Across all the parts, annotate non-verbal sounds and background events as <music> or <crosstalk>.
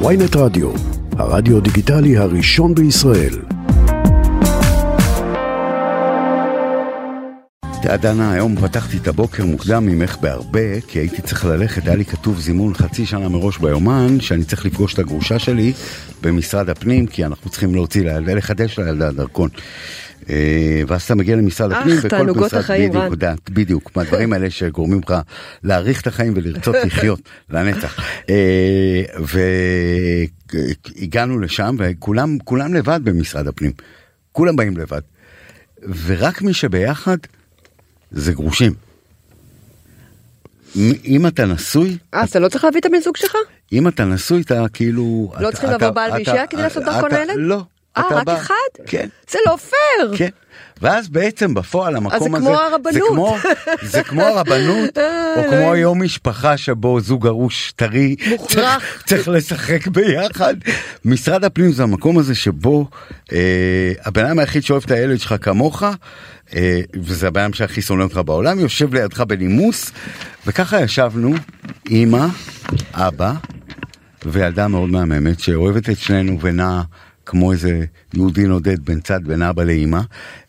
ויינט רדיו, הרדיו דיגיטלי הראשון בישראל. תראה דנה, היום פתחתי את הבוקר מוקדם ממך בהרבה, כי הייתי צריך ללכת, היה לי כתוב זימון חצי שנה מראש ביומן, שאני צריך לפגוש את הגרושה שלי במשרד הפנים, כי אנחנו צריכים להוציא לילדה, לחדש לילדה דרכון. אה, ואז אתה מגיע למשרד הפנים, אך, תענוגות החיים, בדיוק, רן. יודעת, בדיוק, מהדברים האלה שגורמים לך להעריך את החיים ולרצות <laughs> לחיות לנצח. אה, והגענו לשם, וכולם כולם לבד במשרד הפנים, כולם באים לבד. ורק מי שביחד זה גרושים. אם אתה נשוי, אה, אז אתה לא צריך להביא את הבן זוג שלך? אם אתה נשוי אתה כאילו... לא צריכים לבוא בעל ואישה כדי לעשות דרכון לילד? לא. אה, רק בא- אחד? כן. זה לא פייר. כן. ואז בעצם בפועל המקום הזה, כמו הרבנות. זה כמו, זה כמו הרבנות, או אה, כמו. יום משפחה שבו זוג גרוש טרי. צריך, צריך לשחק ביחד. משרד הפנים זה המקום הזה שבו אה, הבן אדם היחיד שאוהב את הילד שלך כמוך, אה, וזה הבן אדם שהכי שונא אותך בעולם, יושב לידך בנימוס, וככה ישבנו, אמא, אבא, וילדה מאוד מהממת שאוהבת את שנינו ונעה כמו איזה יהודי נודד בין צד בין אבא לאמא.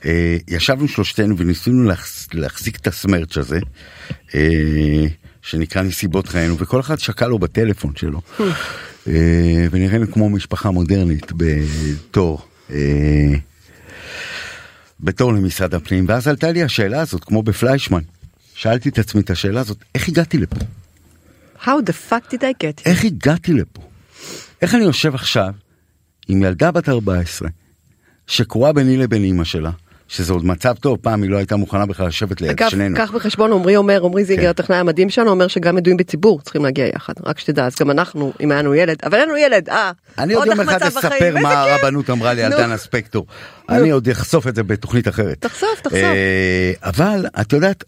אה, ישבנו שלושתנו וניסינו להחז, להחזיק את הסמרץ' הזה, אה, שנקרא נסיבות חיינו, וכל אחד שקע לו בטלפון שלו. אה, ונראינו כמו משפחה מודרנית בתור. אה, בתור למשרד הפנים, ואז עלתה לי השאלה הזאת, כמו בפליישמן. שאלתי את עצמי את השאלה הזאת, איך הגעתי לפה? How the fuck did I get here? איך הגעתי לפה? איך אני יושב עכשיו עם ילדה בת 14 שקרועה ביני לבין אימא שלה, שזה עוד מצב טוב, פעם היא לא הייתה מוכנה בכלל לשבת ליד אגב, שנינו. קח בחשבון, עמרי אומר, עמרי זיגר, כן. הטכנאי המדהים שלנו, אומר שגם ידועים בציבור צריכים להגיע יחד. רק שתדע, אז גם אנחנו, אם היה לנו ילד, אבל אין לנו ילד, אה. אני עוד יום אחד אספר מה. הרבנות אמרה לי על. דנה ספקטור. אני עוד אחשוף את זה בתוכנית אחרת. תחשוף, תחשוף. אה, אבל את יודעת,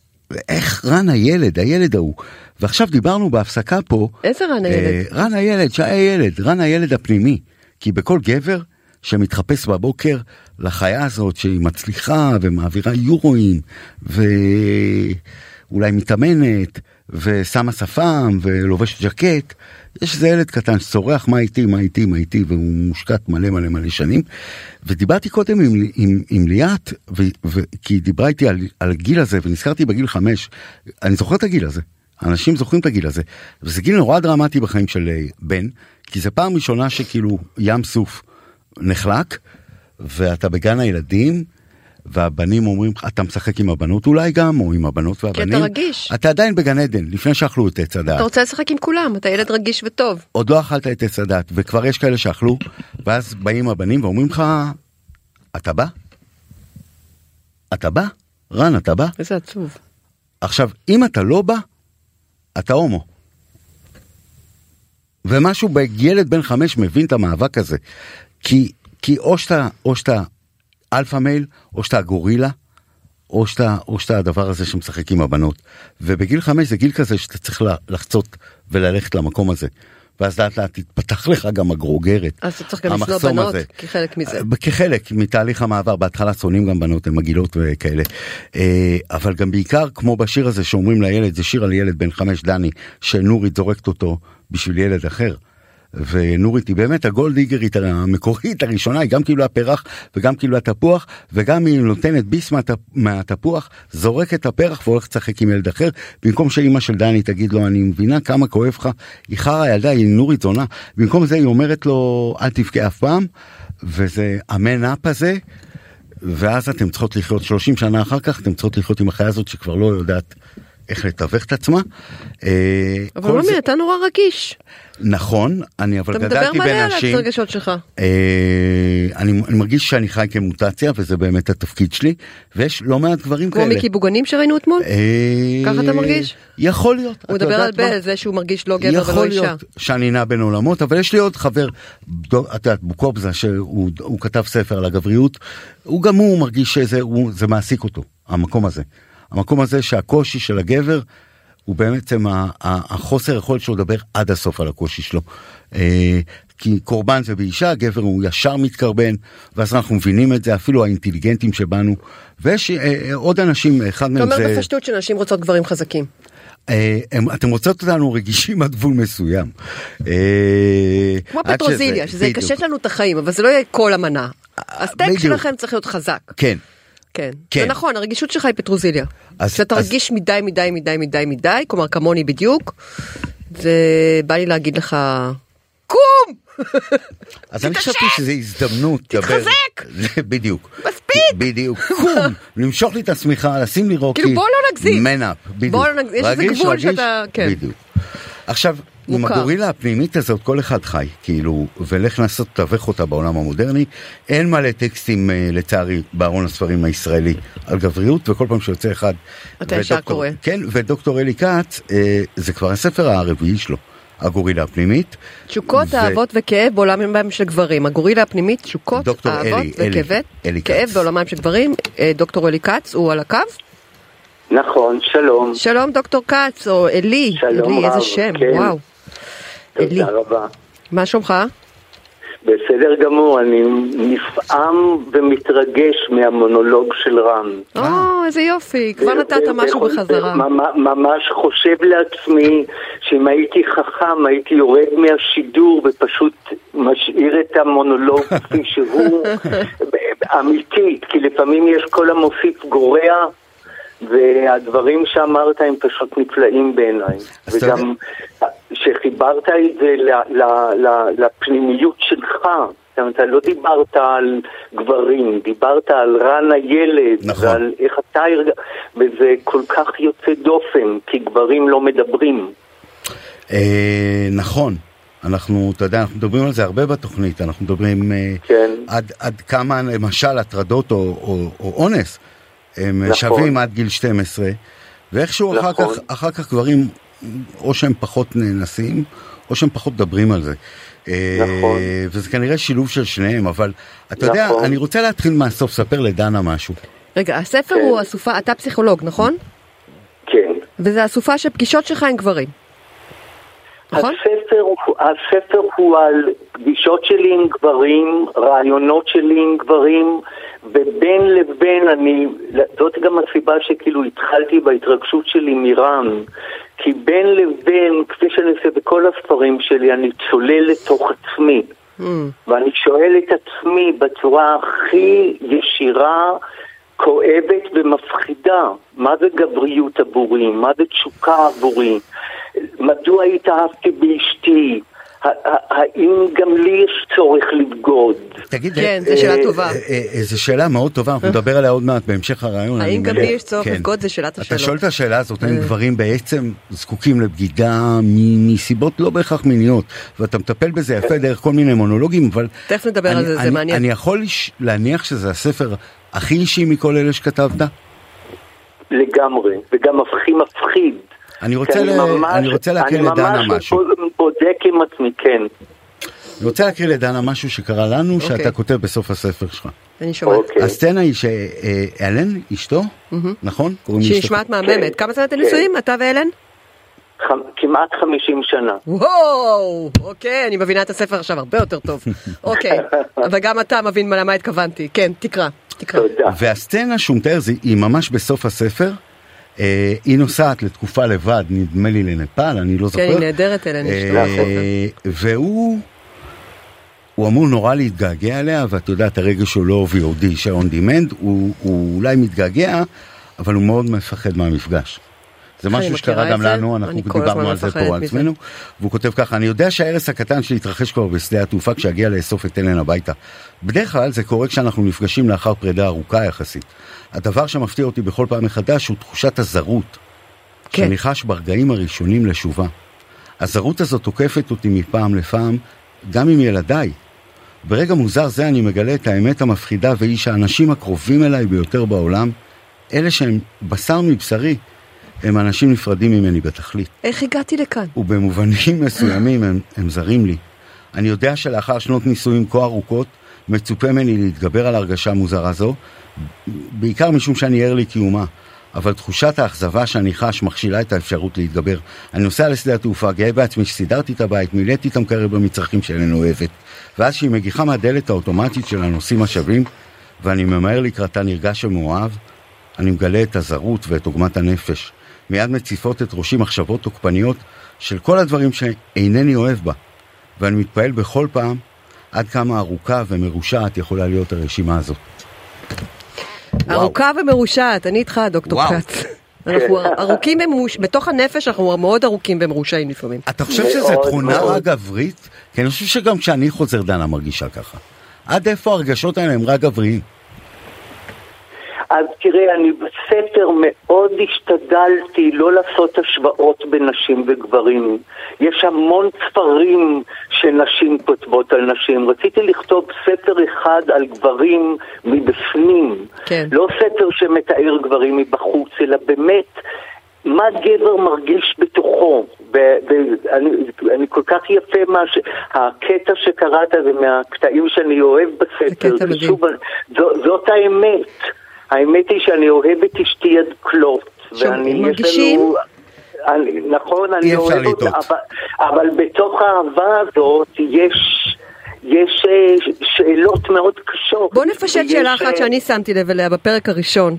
איך רן הילד, הילד ההוא. ועכשיו דיברנו בהפסקה פה. איזה רן הילד? אה, רן הילד, שהיה ילד, רן הילד הפנימי. כי בכל גבר שמתחפש בבוקר לחיה הזאת שהיא מצליחה ומעבירה יורואים ואולי מתאמנת ושמה שפם ולובשת ז'קט, יש איזה ילד קטן שצורח מה איתי, מה איתי, מה איתי, והוא מושקט מלא מלא מלא שנים. ודיברתי קודם עם, עם, עם ליאת, ו, ו, כי היא דיברה איתי על, על הגיל הזה, ונזכרתי בגיל חמש, אני זוכר את הגיל הזה. אנשים זוכרים את הגיל הזה, וזה גיל נורא דרמטי בחיים של אה, בן, כי זה פעם ראשונה שכאילו ים סוף נחלק, ואתה בגן הילדים, והבנים אומרים לך, אתה משחק עם הבנות אולי גם, או עם הבנות והבנים. רגיש. אתה עדיין בגן עדן, לפני שאכלו את עץ הדעת. אתה רוצה לשחק עם כולם, אתה ילד רגיש וטוב. עוד לא אכלת את עץ הדת, וכבר יש כאלה שאכלו, ואז באים הבנים ואומרים לך, אתה בא? אתה בא? רן, אתה בא? איזה עצוב. עכשיו, אם אתה לא בא, אתה הומו. ומשהו בילד בן חמש מבין את המאבק הזה. כי, כי או שאתה, או שאתה alpha male, או שאתה גורילה, או שאתה, או שאתה הדבר הזה שמשחק עם הבנות. ובגיל חמש זה גיל כזה שאתה צריך לחצות וללכת למקום הזה. ואז לאט לאט תתפתח לך גם הגרוגרת. אז אתה צריך גם לשנוא בנות הזה. כחלק מזה. אה, כחלק מתהליך המעבר, בהתחלה שונאים גם בנות, הן מגעילות וכאלה. אה, אבל גם בעיקר, כמו בשיר הזה שאומרים לילד, זה שיר על ילד בן חמש, דני, שנורית זורקת אותו בשביל ילד אחר. ונורית היא באמת הגולדיגרית המקורית הראשונה, היא גם כאילו הפרח וגם כאילו התפוח, וגם היא נותנת ביס מהתפ... מהתפוח, זורקת את הפרח והולכת לשחק עם ילד אחר, במקום שאימא של דני תגיד לו, אני מבינה כמה כואב לך, היא חרא ילדה, היא נורית זונה, במקום זה היא אומרת לו, אל תבכה אף פעם, וזה אמן אפ הזה, ואז אתם צריכות לחיות 30 שנה אחר כך, אתם צריכות לחיות עם החיה הזאת שכבר לא יודעת איך לתווך את עצמה. אה, אבל ממי, זה- אתה נורא רגיש. נכון, אני אבל אתה מדבר גדלתי מלא בין על אנשים, הרגשות שלך. אה, אני, אני מרגיש שאני חי כמוטציה וזה באמת התפקיד שלי, ויש לא מעט דברים כמו כאלה. מיקי בוגנים שראינו אתמול? אה, ככה אתה מרגיש? יכול להיות. הוא מדבר על מה? בל, זה שהוא מרגיש לא גבר ולא יכול אישה. להיות שאני נע בין עולמות, אבל יש לי עוד חבר, דו- את יודעת, בוקובזה, שהוא הוא כתב ספר על הגבריות, הוא גם הוא מרגיש שזה הוא, מעסיק אותו, המקום הזה. המקום הזה שהקושי של הגבר הוא בעצם החוסר יכולת שלו לדבר עד הסוף על הקושי שלו. אה, כי קורבן זה באישה, הגבר הוא ישר מתקרבן, ואז אנחנו מבינים את זה, אפילו האינטליגנטים שבנו. ויש אה, אה, עוד אנשים, אחד אתה מהם אומר זה... בפשטות שנשים רוצות גברים חזקים. הם- אתם רוצות אותנו רגישים עד גבול מסוים. כמו פטרוזיליה, שזה. יקשט לנו את החיים, אבל זה לא יהיה כל המנה. הסטייק. שלכם צריך להיות חזק. כן. כן. כן. זה נכון, הרגישות שלך היא פטרוזיליה. אז- כשאתה אז- רגיש מדי מדי מדי מדי מדי, כלומר כמוני בדיוק, זה בא לי להגיד לך, קום! <laughs> אז אני חשבתי שזו הזדמנות. תתחזק! לדבר- <laughs> בדיוק. מספיק! בדיוק. קום, <laughs> למשוך לי את השמיכה, לשים לי רוקי. כאילו, בוא לא נגזים. מנאפ, בדיוק. בוא לא נגזים, יש איזה גבול שאתה- כן. בדיוק. עכשיו, עם מוכר. הגורילה הפנימית הזאת כל אחד חי, כאילו, ולך לנסות לתווך אותה בעולם המודרני. אין מלא טקסטים, אה, לצערי, בארון הספרים הישראלי על גבריות, וכל פעם שיוצא אחד... אתה ישר קורא. כן, ודוקטור אלי כץ, אה, זה כבר הספר הרביעי שלו, הגורילה הפנימית. תשוקות, ו- אהבות וכאב בעולמם של גברים. הגורילה הפנימית, תשוקות, אהבות אלי, אלי, וכאב, אלי כאב. בעולמם של גברים. אה, דוקטור אלי כץ, הוא על הקו? נכון, שלום. שלום דוקטור כץ, או אלי. שלום אלי, איזה רב, שם, כן. וואו. אלי, תודה רבה. מה שלומך? בסדר גמור, אני נפעם ומתרגש מהמונולוג של רם. או, איזה יופי, כבר נתת משהו בחזרה. ממ- ממש חושב לעצמי שאם הייתי חכם הייתי יורד מהשידור ופשוט משאיר את המונולוג <laughs> כפי שהוא אמיתית, כי לפעמים יש כל המוסיף גורע. והדברים שאמרת הם פשוט נפלאים בעיניי. וגם שחיברת את זה ל- ל- ל- לפנימיות שלך. זאת אומרת, אתה לא דיברת על גברים, דיברת על רן הילד, נכון. ועל איך אתה הרגע, וזה כל כך יוצא דופן, כי גברים לא מדברים. אה, נכון. אנחנו, אתה יודע, אנחנו מדברים על זה הרבה בתוכנית, אנחנו מדברים אה, כן. עד, עד כמה למשל הטרדות או, או, או אונס הם נכון. שווים עד גיל 12, ואיכשהו אחר, נכון. כך, אחר כך גברים, או שהם פחות נאנסים, או שהם פחות מדברים על זה. אה, נכון. וזה כנראה שילוב של שניהם, אבל אתה יודע, נכון. אני רוצה להתחיל מהסוף, ספר לדנה משהו. רגע, הספר כן. הוא אסופה, אתה פסיכולוג, נכון? כן. וזה אסופה של פגישות שלך עם גברים. נכון? הספר, הספר הוא על פגישות שלי עם גברים, רעיונות שלי עם גברים, ובין לבין אני, זאת גם הסיבה שכאילו התחלתי בהתרגשות שלי מרם, כי בין לבין, כפי שאני עושה בכל הספרים שלי, אני צולל לתוך עצמי. Mm. ואני שואל את עצמי בצורה הכי ישירה, כואבת ומפחידה, מה זה גבריות עבורי? מה זה תשוקה עבורי? מדוע התאהבתי באשתי? האם גם לי יש צורך לבגוד? תגיד, כן, אה, זו שאלה אה, טובה. אה, זו שאלה מאוד טובה, אנחנו נדבר עליה עוד מעט בהמשך הרעיון. האם גם. לי יש צורך כן. לבגוד? זו שאלת אתה השאלות. שואל את השאלה הזאת, האם. גברים בעצם זקוקים לבגידה מסיבות לא בהכרח מיניות, ואתה מטפל בזה יפה דרך כל מיני מונולוגים, אבל... תכף נדבר על זה, זה אני- מעניין. אני יכול להניח שזה הספר הכי אישי מכל אלה שכתבת? לגמרי, וגם הכי מפחיד. אני רוצה ל- ממש- אני רוצה להקריא לדנה אני משהו. ממש בודק עם עצמי, כן. אני רוצה להקריא לדנה משהו שקרה לנו, אוקיי. שאתה כותב בסוף הספר שלך. אני שומעת. אוקיי. הסצנה היא שאלן, אשתו, נכון? קוראים שהיא נשמעת מהממת. כמה זמן אתם נשואים? אתה ואלן? ח- כמעט 50 שנה. וואו, אוקיי, אני מבינה את הספר עכשיו הרבה יותר טוב. <laughs> אוקיי, אבל גם אתה מבין למה התכוונתי. כן, תקרא, תקרא. תודה. והסצנה שהוא מתאר היא ממש בסוף הספר. אה, היא נוסעת לתקופה לבד, נדמה לי לנפאל, אני לא זוכר. כן, היא נהדרת אלן, אשתו. אה, והוא, הוא אמור נורא להתגעגע אליה, ואת יודעת, הרגש הוא לא VOD, של on demand, הוא, הוא אולי מתגעגע, אבל הוא מאוד מפחד מהמפגש. זה משהו שקרה גם זה, לנו, אנחנו דיברנו על זה פה על. עצמנו, והוא כותב ככה, אני יודע שההרס הקטן שלי יתרחש כבר בשדה התעופה כשאגיע לאסוף את אלן הביתה. בדרך כלל זה קורה כשאנחנו נפגשים לאחר פרידה ארוכה יחסית. הדבר שמפתיע אותי בכל פעם מחדש הוא תחושת הזרות, כן. שאני חש ברגעים הראשונים לשובה. הזרות הזאת תוקפת אותי מפעם לפעם, גם עם ילדיי. ברגע מוזר זה אני מגלה את האמת המפחידה והיא שהאנשים הקרובים אליי ביותר בעולם, אלה שהם בשר מבשרי, הם אנשים נפרדים ממני בתכלית. איך הגעתי לכאן? ובמובנים מסוימים הם, הם זרים לי. אני יודע שלאחר שנות נישואים כה ארוכות, מצופה ממני להתגבר על הרגשה מוזרה זו, בעיקר משום שאני ער לקיומה. אבל תחושת האכזבה שאני חש מכשילה את האפשרות להתגבר. אני נוסע לשדה התעופה, גאה בעצמי שסידרתי את הבית, מילאתי את המקרר במצרכים שאיננו אוהבת. ואז כשהיא מגיחה מהדלת האוטומטית של הנוסעים השווים, ואני ממהר לקראתה נרגש ומאוהב, אני מגלה את הזרות ואת עוגמת הנפש. מיד מציפות את ראשי מחשבות תוקפניות של כל הדברים שאינני אוהב בה, ואני מתפעל בכל פעם עד כמה ארוכה ומרושעת יכולה להיות הרשימה הזאת. ארוכה ומרושעת, אני איתך, דוקטור. כץ. אנחנו ארוכים ומרוש... בתוך הנפש אנחנו מאוד ארוכים ומרושעים לפעמים. אתה חושב שזו תכונה. רק גברית? כי אני חושב שגם כשאני חוזר דנה מרגישה ככה. עד איפה הרגשות האלה הם רק גבריים? אז תראה, אני בספר מאוד השתדלתי לא לעשות השוואות בין נשים וגברים. יש המון ספרים שנשים כותבות על נשים. רציתי לכתוב ספר אחד על גברים מבפנים. כן. לא ספר שמתאר גברים מבחוץ, אלא באמת מה גבר מרגיש בתוכו. ואני אני כל כך יפה מה ש... הקטע שקראת זה מהקטעים שאני אוהב בספר. קטע מדהים. זאת האמת. האמת היא שאני אוהב את אשתי עד כלות. ואני, יש מרגישים? לנו... אני, נכון, אני אוהב אותה. אבל, אבל בתוך האהבה הזאת יש, יש אה, שאלות מאוד קשות. בוא נפשט שאלה אחת אה, שאני שמתי לב אליה בפרק הראשון.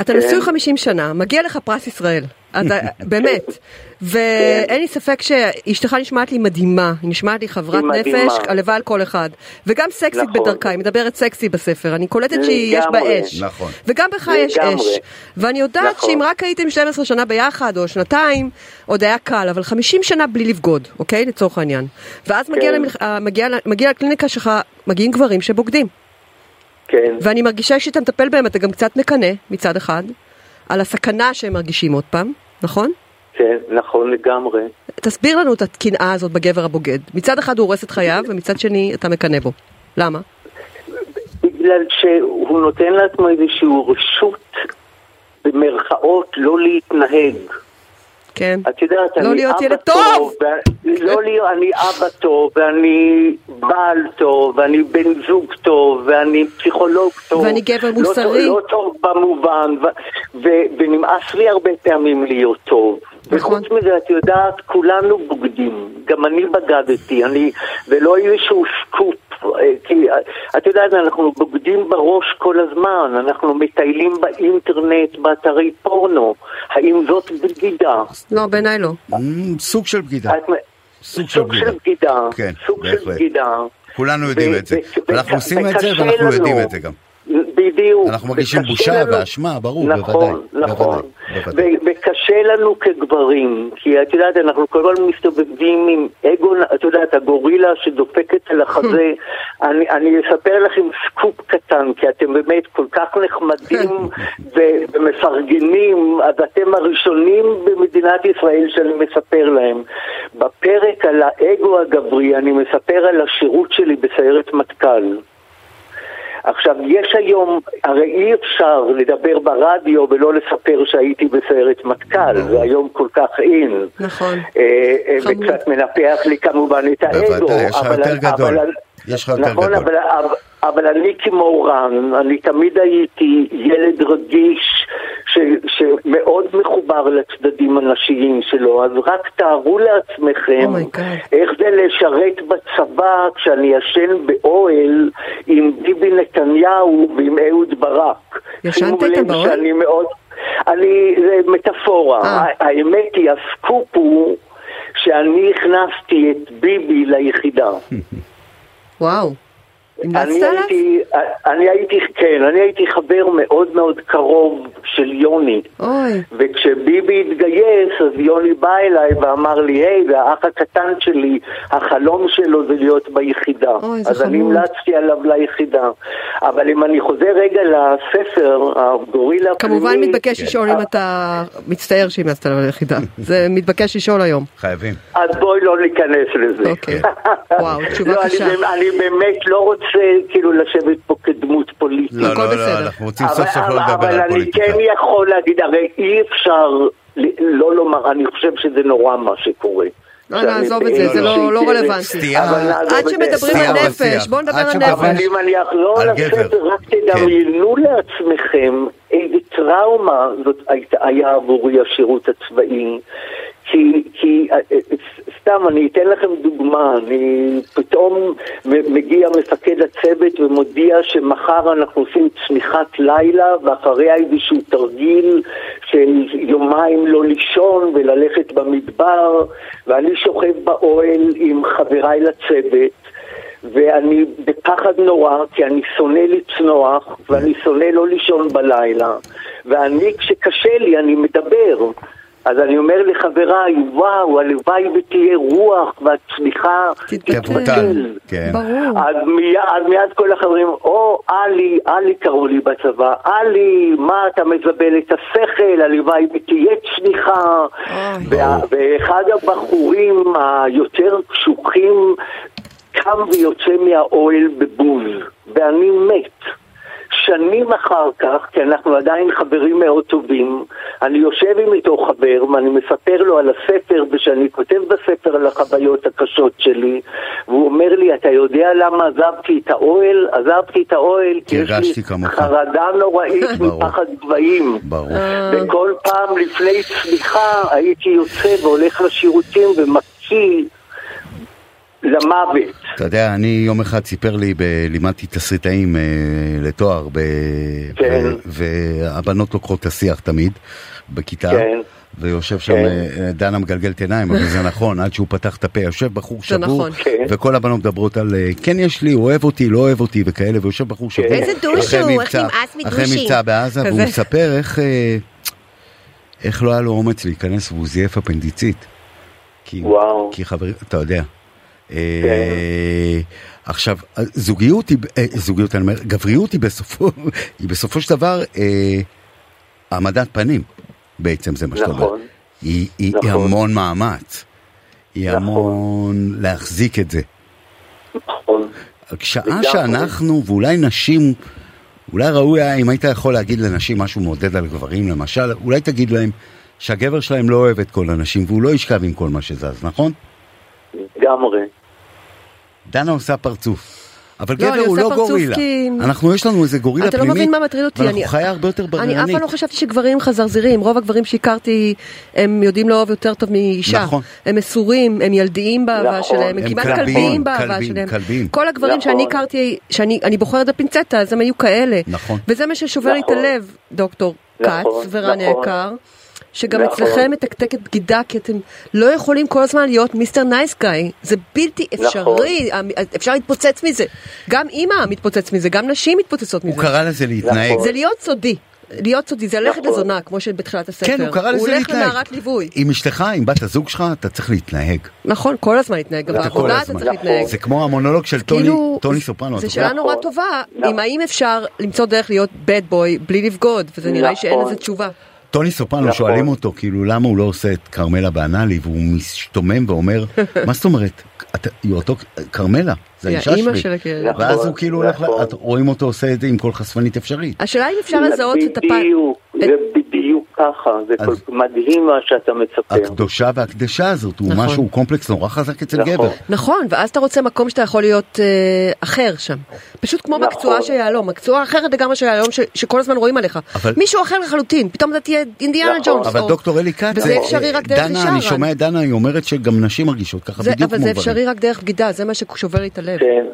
אתה כן. נשוי 50 שנה, מגיע לך פרס ישראל. אתה, <laughs> באמת. ואין לי ספק שאשתך נשמעת לי מדהימה, היא נשמעת לי חברת. נפש, הלוואי על כל אחד. וגם סקסית נכון. בדרכה, היא מדברת סקסי בספר, אני קולטת שיש בה. אש. נכון. וגם בך יש. אש. ואני יודעת נכון. שאם רק הייתם 12 שנה ביחד, או שנתיים, עוד היה קל, אבל 50 שנה בלי לבגוד, אוקיי? לצורך העניין. ואז מגיע, כן. אה, מגיע, מגיע לקליניקה שלך, מגיעים גברים שבוגדים. כן, ואני מרגישה שאתה מטפל בהם, אתה גם קצת מקנא מצד אחד, על הסכנה שהם מרגישים עוד פעם, נכון? כן, נכון לגמרי. תסביר לנו את הקנאה הזאת בגבר הבוגד. מצד אחד הוא הורס את חייו, ומצד שני אתה מקנא בו. למה? בגלל שהוא נותן לעצמו איזושהי רשות, במרכאות, לא להתנהג. כן. את יודעת, לא אני להיות אבא ילד טוב! ו- לא <laughs> להיות, אני אבא טוב, ואני בעל טוב, ואני בן זוג טוב, ואני פסיכולוג טוב. ואני גבר לא טוב- מוסרי. לא טוב במובן, ו- ו- ונמאס לי הרבה פעמים להיות טוב. וחוץ מזה, את יודעת, כולנו בוגדים. גם אני בגדתי, אני, ולא איזשהו סקופ. אה, כי את יודעת, אנחנו בוגדים בראש כל הזמן, אנחנו מטיילים באינטרנט, באתרי פורנו. האם זאת בגידה? לא, בעיניי לא. אמ, סוג של בגידה. סוג של בגידה. כן, סוג של בהחלט. בגידה. כולנו יודעים את זה. ו- ואנחנו ו- עושים את זה ואנחנו. יודעים את זה גם. בדיוק. אנחנו מרגישים בושה לנו- ואשמה, ברור, נכון, בוודאי, נכון. ו- וקשה לנו כגברים, כי את יודעת, אנחנו כל הזמן מסתובבים עם אגו, את יודעת, הגורילה שדופקת על החזה. <laughs> אני, אני אספר לכם סקופ קטן, כי אתם באמת כל כך נחמדים <laughs> ומפרגנים, אז אתם הראשונים במדינת ישראל שאני מספר להם. בפרק על האגו הגברי, אני מספר על השירות שלי בסיירת מטכ"ל. עכשיו, יש היום, הרי אי אפשר לדבר ברדיו ולא לספר שהייתי בסיירת מטכ"ל, זה היום כל כך אין. נכון. אה, אה. וקצת מנפח לי כמובן את האגו. בוודאי, יש לך יותר גדול. אבל- יש לך יותר נכון, גדול. אבל, אבל, אבל אני כמו רן, אני תמיד הייתי ילד רגיש ש, שמאוד מחובר לצדדים הנשיים שלו, אז רק תארו לעצמכם Oh. איך זה לשרת בצבא כשאני ישן באוהל עם ביבי נתניהו ועם אהוד ברק. ישנת איתם לב באוהל? שאני מאוד... אני, זה מטאפורה. אה. האמת היא, הסקופ הוא שאני הכנסתי את ביבי ליחידה. וואו. אני? הייתי, אני הייתי, כן, אני הייתי חבר מאוד מאוד קרוב של יוני. אוי. וכשביבי התגייס, אז יוני בא אליי ואמר לי, היי, זה האח הקטן שלי, החלום שלו זה להיות ביחידה. אוי, זה אז אני. המלצתי עליו ליחידה. אבל אם אני חוזר רגע לספר, הגורילה הפנימי... כמובן מתבקש כן. לשאול אם אתה מצטער שהמלצת עליו ליחידה. <laughs> זה מתבקש לשאול היום. חייבים. אז בואי לא ניכנס לזה. אוקיי. <laughs> וואו, תשובה לא, קשה. אני, אני באמת לא רוצה כאילו לשבת פה כדמות פוליטית. לא, לא, בסדר. לא, אנחנו רוצים אבל- סוף סוף לא אבל- לדבר אבל על אני פוליטיקה. כן יכול להגיד, הרי אי אפשר לא לומר, אני חושב שזה נורא מה שקורה. לא, שאני נעזוב את זה, זה לא- לא רלוונטי. אבל עד. שמדברים על. נפש, בואו נדבר על שמדברים- אבל נפש. אם אני אחזור על לספר, גבר. רק תדמיינו לעצמכם איזה טראומה זאת היה עבורי השירות הצבאי. כי, כי אה, אה, סתם, אני אתן לכם דוגמה, אני פתאום מגיע מפקד הצוות ומודיע שמחר אנחנו עושים צמיחת לילה ואחריה איזשהו תרגיל של יומיים לא לישון וללכת במדבר ואני שוכב באוהל עם חבריי לצוות ואני בפחד נורא, כי אני שונא לצנוח, ואני שונא לא לישון בלילה, ואני, כשקשה לי, אני מדבר. אז אני אומר לחבריי, וואו, הלוואי ותהיה רוח והצמיחה תבוטל. כן. ברור. אז מיד, אז מיד כל החברים, או עלי, עלי קראו לי בצבא, עלי, מה אתה מזבל את השכל, הלוואי ותהיה צמיחה. וה- ואחד הבחורים היותר קשוחים קם ויוצא מהאוהל בבוז, ואני מת. שנים אחר כך, כי אנחנו עדיין חברים מאוד טובים, אני יושב עם איתו חבר ואני מספר לו על הספר, ושאני כותב בספר על החוויות הקשות שלי, והוא אומר לי, אתה יודע למה עזבתי את האוהל? עזבתי את האוהל כי יש לי כמוך." חרדה נוראית. מפחד גבהים. ברור. וכל פעם לפני צמיחה הייתי יוצא והולך לשירותים ומקיא למוות. אתה יודע, אני יום אחד סיפר לי, ב- לימדתי תסריטאים אה, לתואר, ב- כן. ו- והבנות לוקחות את השיח תמיד, בכיתה. כן. ויושב שם, כן. אה, דנה מגלגלת עיניים, אבל זה נכון, עד שהוא פתח את הפה, יושב בחור זה שבור, נכון. כן. וכל הבנות מדברות על אה, כן יש לי, אוהב אותי, לא אוהב אותי וכאלה, ויושב בחור שבור. איזה דוש אחרי הוא, מבצע- איך נמאס מדושים. אחרי מבצע בעזה. והוא מספר איך, אה, איך לא היה לו אומץ להיכנס והוא זייף אפנדיצית. כי, וואו. כי חברים, אתה יודע. אה, עכשיו, זוגיות היא, אה, זוגיות, אני אומר, גבריות היא בסופו, <laughs> היא בסופו של דבר אה, העמדת פנים, בעצם זה מה שאתה אומר. נכון. היא, היא, היא נכון. המון מאמץ, היא נכון. המון להחזיק את זה. נכון. שעה. שאנחנו, ואולי נשים, אולי ראוי היה אם היית יכול להגיד לנשים משהו מעודד על גברים, למשל, אולי תגיד להם שהגבר שלהם לא אוהב את כל הנשים והוא לא ישכב עם כל מה שזז, נכון? לגמרי. דנה עושה פרצוף. אבל לא, גבר אני הוא לא פרצוף גורילה. כי- אנחנו, יש לנו איזה גורילה אתה פנימית. לא מבין מה מטריד אותי. ואנחנו אני- חיה הרבה יותר אני בררנית. אף פעם לא חשבתי שגברים חזרזירים, רוב הגברים שהכרתי הם יודעים לאהוב יותר טוב מאישה. נכון. הם מסורים, הם ילדיים באהבה נכון. שלהם, הם הם כמעט כלביים, באהבה שלהם. כלביים. כל הגברים נכון. שאני הכרתי, שאני אני בוחרת בפינצטה, אז הם היו כאלה. נכון. וזה מה ששובר לי את נכון. הלב, דוקטור נכון, כץ ורן נכון. היקר. שגם נכון. אצלכם מתקתקת בגידה, כי אתם לא יכולים כל הזמן להיות Mister Nice Guy. זה בלתי נכון. אפשרי, אפשר להתפוצץ מזה. גם אימא מתפוצץ מזה, גם נשים מתפוצצות מזה. הוא קרא לזה להתנהג. נכון. זה להיות סודי. להיות סודי, זה ללכת נכון. לזונה, כמו שבתחילת הספר. כן, הוא קרא לזה הוא הולך להתנהג. לנערת ליווי. עם אשתך, עם בת הזוג שלך, אתה צריך להתנהג. נכון, כל הזמן להתנהג. גם אתה כל בעבודה אתה הזמן. צריך להתנהג. זה כמו המונולוג של טוני, כאילו, סופרנו. זו שאלה? נורא נכון. טובה, נכון. אם האם אפשר למצוא דרך להיות bad boy בלי לבגוד, וזה נראה לי שאין נכון. לזה תשובה. טוני סופרנו, נכון. שואלים אותו, כאילו, למה הוא לא עושה את כרמלה באנאלי, והוא משתומם ואומר, מה זאת אומרת? אתה- אותו, כרמלה, זה האישה שלי. של הכלב. נכון. ואז הוא כאילו הולך, נכון. את- רואים אותו עושה את זה עם כל חשפנית אפשרית. השאלה אם אפשר לזהות את הפן... בדיוק, זה בדיוק ככה, זה מדהים מה שאתה מספר. הקדושה והקדשה הזאת, הוא נכון. משהו, קומפלקס נורא חזק אצל. גבר. נכון, ואז אתה רוצה מקום שאתה יכול להיות אה, אחר שם. פשוט כמו נכון. מקצועה של יהלום, מקצועה אחרת לגמרי של יהלום ש- שכל הזמן רואים עליך. אבל- מישהו אחר לחלוטין, פתאום אתה תהיה אינדיאנה נכון. ג'ונס. אבל או- דוקטור אלי כץ, וזה אה, אפשרי רק דרך דנה, אישה, אני רן. שומע את דנה, היא אומרת שגם נשים מרגישות ככה זה, בדיוק אבל כמו זה גברים. אפשרי רק דרך בגידה, זה מה ששובר לי את הלב. כן,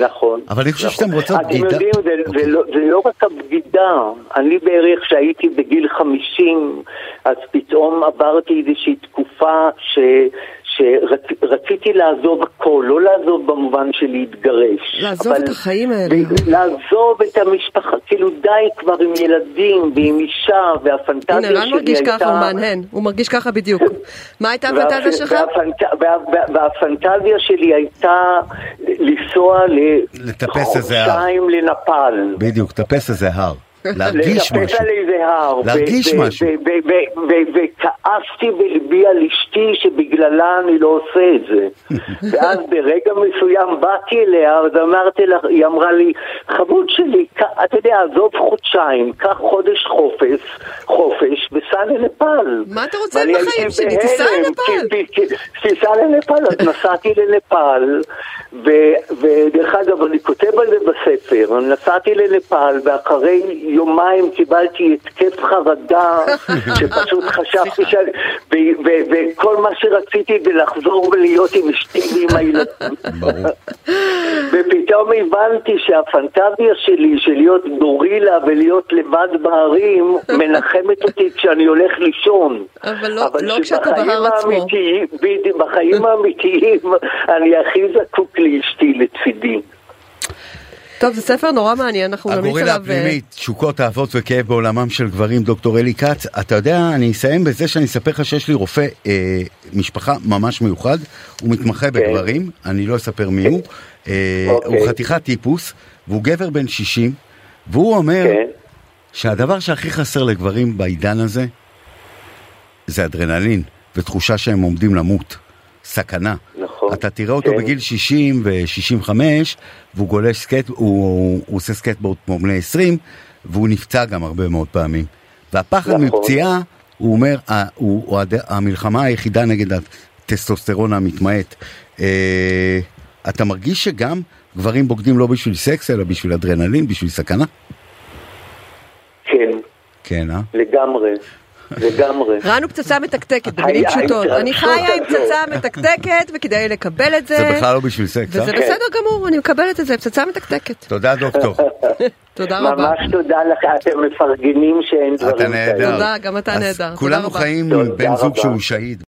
נכון. אבל אני חושב נכון. שאתם רוצות אתם בגידה- יודעים, זה, אוקיי. זה, לא, זה לא רק הבגידה. אני בערך כשהייתי בגיל 50, אז פתאום עברתי איזושהי תקופה ש... שרציתי לעזוב הכל, לא לעזוב במובן של להתגרש. לעזוב אבל- את החיים האלה. לעזוב את המשפחה, כאילו די כבר עם ילדים ועם אישה, והפנטזיה הנה, שלי רן מרגיש הייתה... ככה, הוא מהנהן, הוא מרגיש ככה בדיוק. <laughs> מה הייתה הפנטזיה שלך? והפנט- וה- וה- והפנטזיה שלי הייתה לנסוע. לחודשיים לנפאל. בדיוק, טפס איזה הר. <laughs> להרגיש משהו. על איזה הר. להרגיש ו- ו- משהו. ו- ו- ו- ו- וכעסתי בלבי על אשתי שבגללה אני לא עושה את זה. <laughs> ואז ברגע מסוים באתי אליה, אז אמרתי לה, היא אמרה לי, חמוד שלי, אתה יודע, עזוב חודשיים, קח חודש חופש, חופש, וסע לנפאל. מה אתה רוצה בחיים שלי? תיסע לנפאל. תיסע לנפאל, אז נסעתי לנפאל, ודרך אגב, אני כותב על זה בספר, נסעתי לנפאל, ואחרי יומיים קיבלתי התקף חרדה, <laughs> שפשוט חשבתי ש... וכל מה שרציתי זה לחזור ולהיות עם אשתי ועם <laughs> הילדים. ופתאום הבנתי שהפנטזיה שלי של להיות גורילה ולהיות לבד בהרים <laughs> מנחמת אותי כשאני הולך לישון. אבל לא- לא כשאתה בהר עצמו. בדיוק, בחיים <laughs> האמיתיים אני הכי זקוק לאשתי לצידי. טוב, זה ספר נורא מעניין, אנחנו נמליץ הגורילה עליו... אה, הפנימית, תשוקות, אהבות וכאב בעולמם של גברים, דוקטור אלי כץ. אתה יודע, אני אסיים בזה שאני אספר לך שיש לי רופא אה, משפחה ממש מיוחד, הוא מתמחה בגברים, אני לא אספר מי הוא, אה, אוקיי. הוא חתיכת טיפוס, והוא גבר בן 60, והוא אומר כן, שהדבר שהכי חסר לגברים בעידן הזה, זה אדרנלין, ותחושה שהם עומדים למות. סכנה. נכון. אתה תראה אותו כן. בגיל 60 ו-65, והוא גולש סקייט, הוא, הוא, הוא עושה סקייטבורד כמו בני 20, והוא נפצע גם הרבה מאוד פעמים. והפחד נכון. מפציעה, הוא אומר, ה- הוא, הוא המלחמה היחידה נגד הטסטוסטרון המתמעט. אה, אתה מרגיש שגם גברים בוגדים לא בשביל סקס, אלא בשביל אדרנלין, בשביל סכנה? כן, כן, אה? לגמרי, לגמרי. רן הוא פצצה מתקתקת, במילים פשוטות. אני חיה עם. פצצה מתקתקת, וכדאי לקבל את זה. זה בכלל לא בשביל סקס, וזה אה? בסדר גמור, אני מקבלת את זה, פצצה מתקתקת. תודה, דוקטור. <laughs> תודה רבה. ממש תודה לך, אתם מפרגנים שאין דברים אתה נהדר. תודה, גם אתה נהדר. כולנו. חיים תודה בן זוג. שהוא שהיד.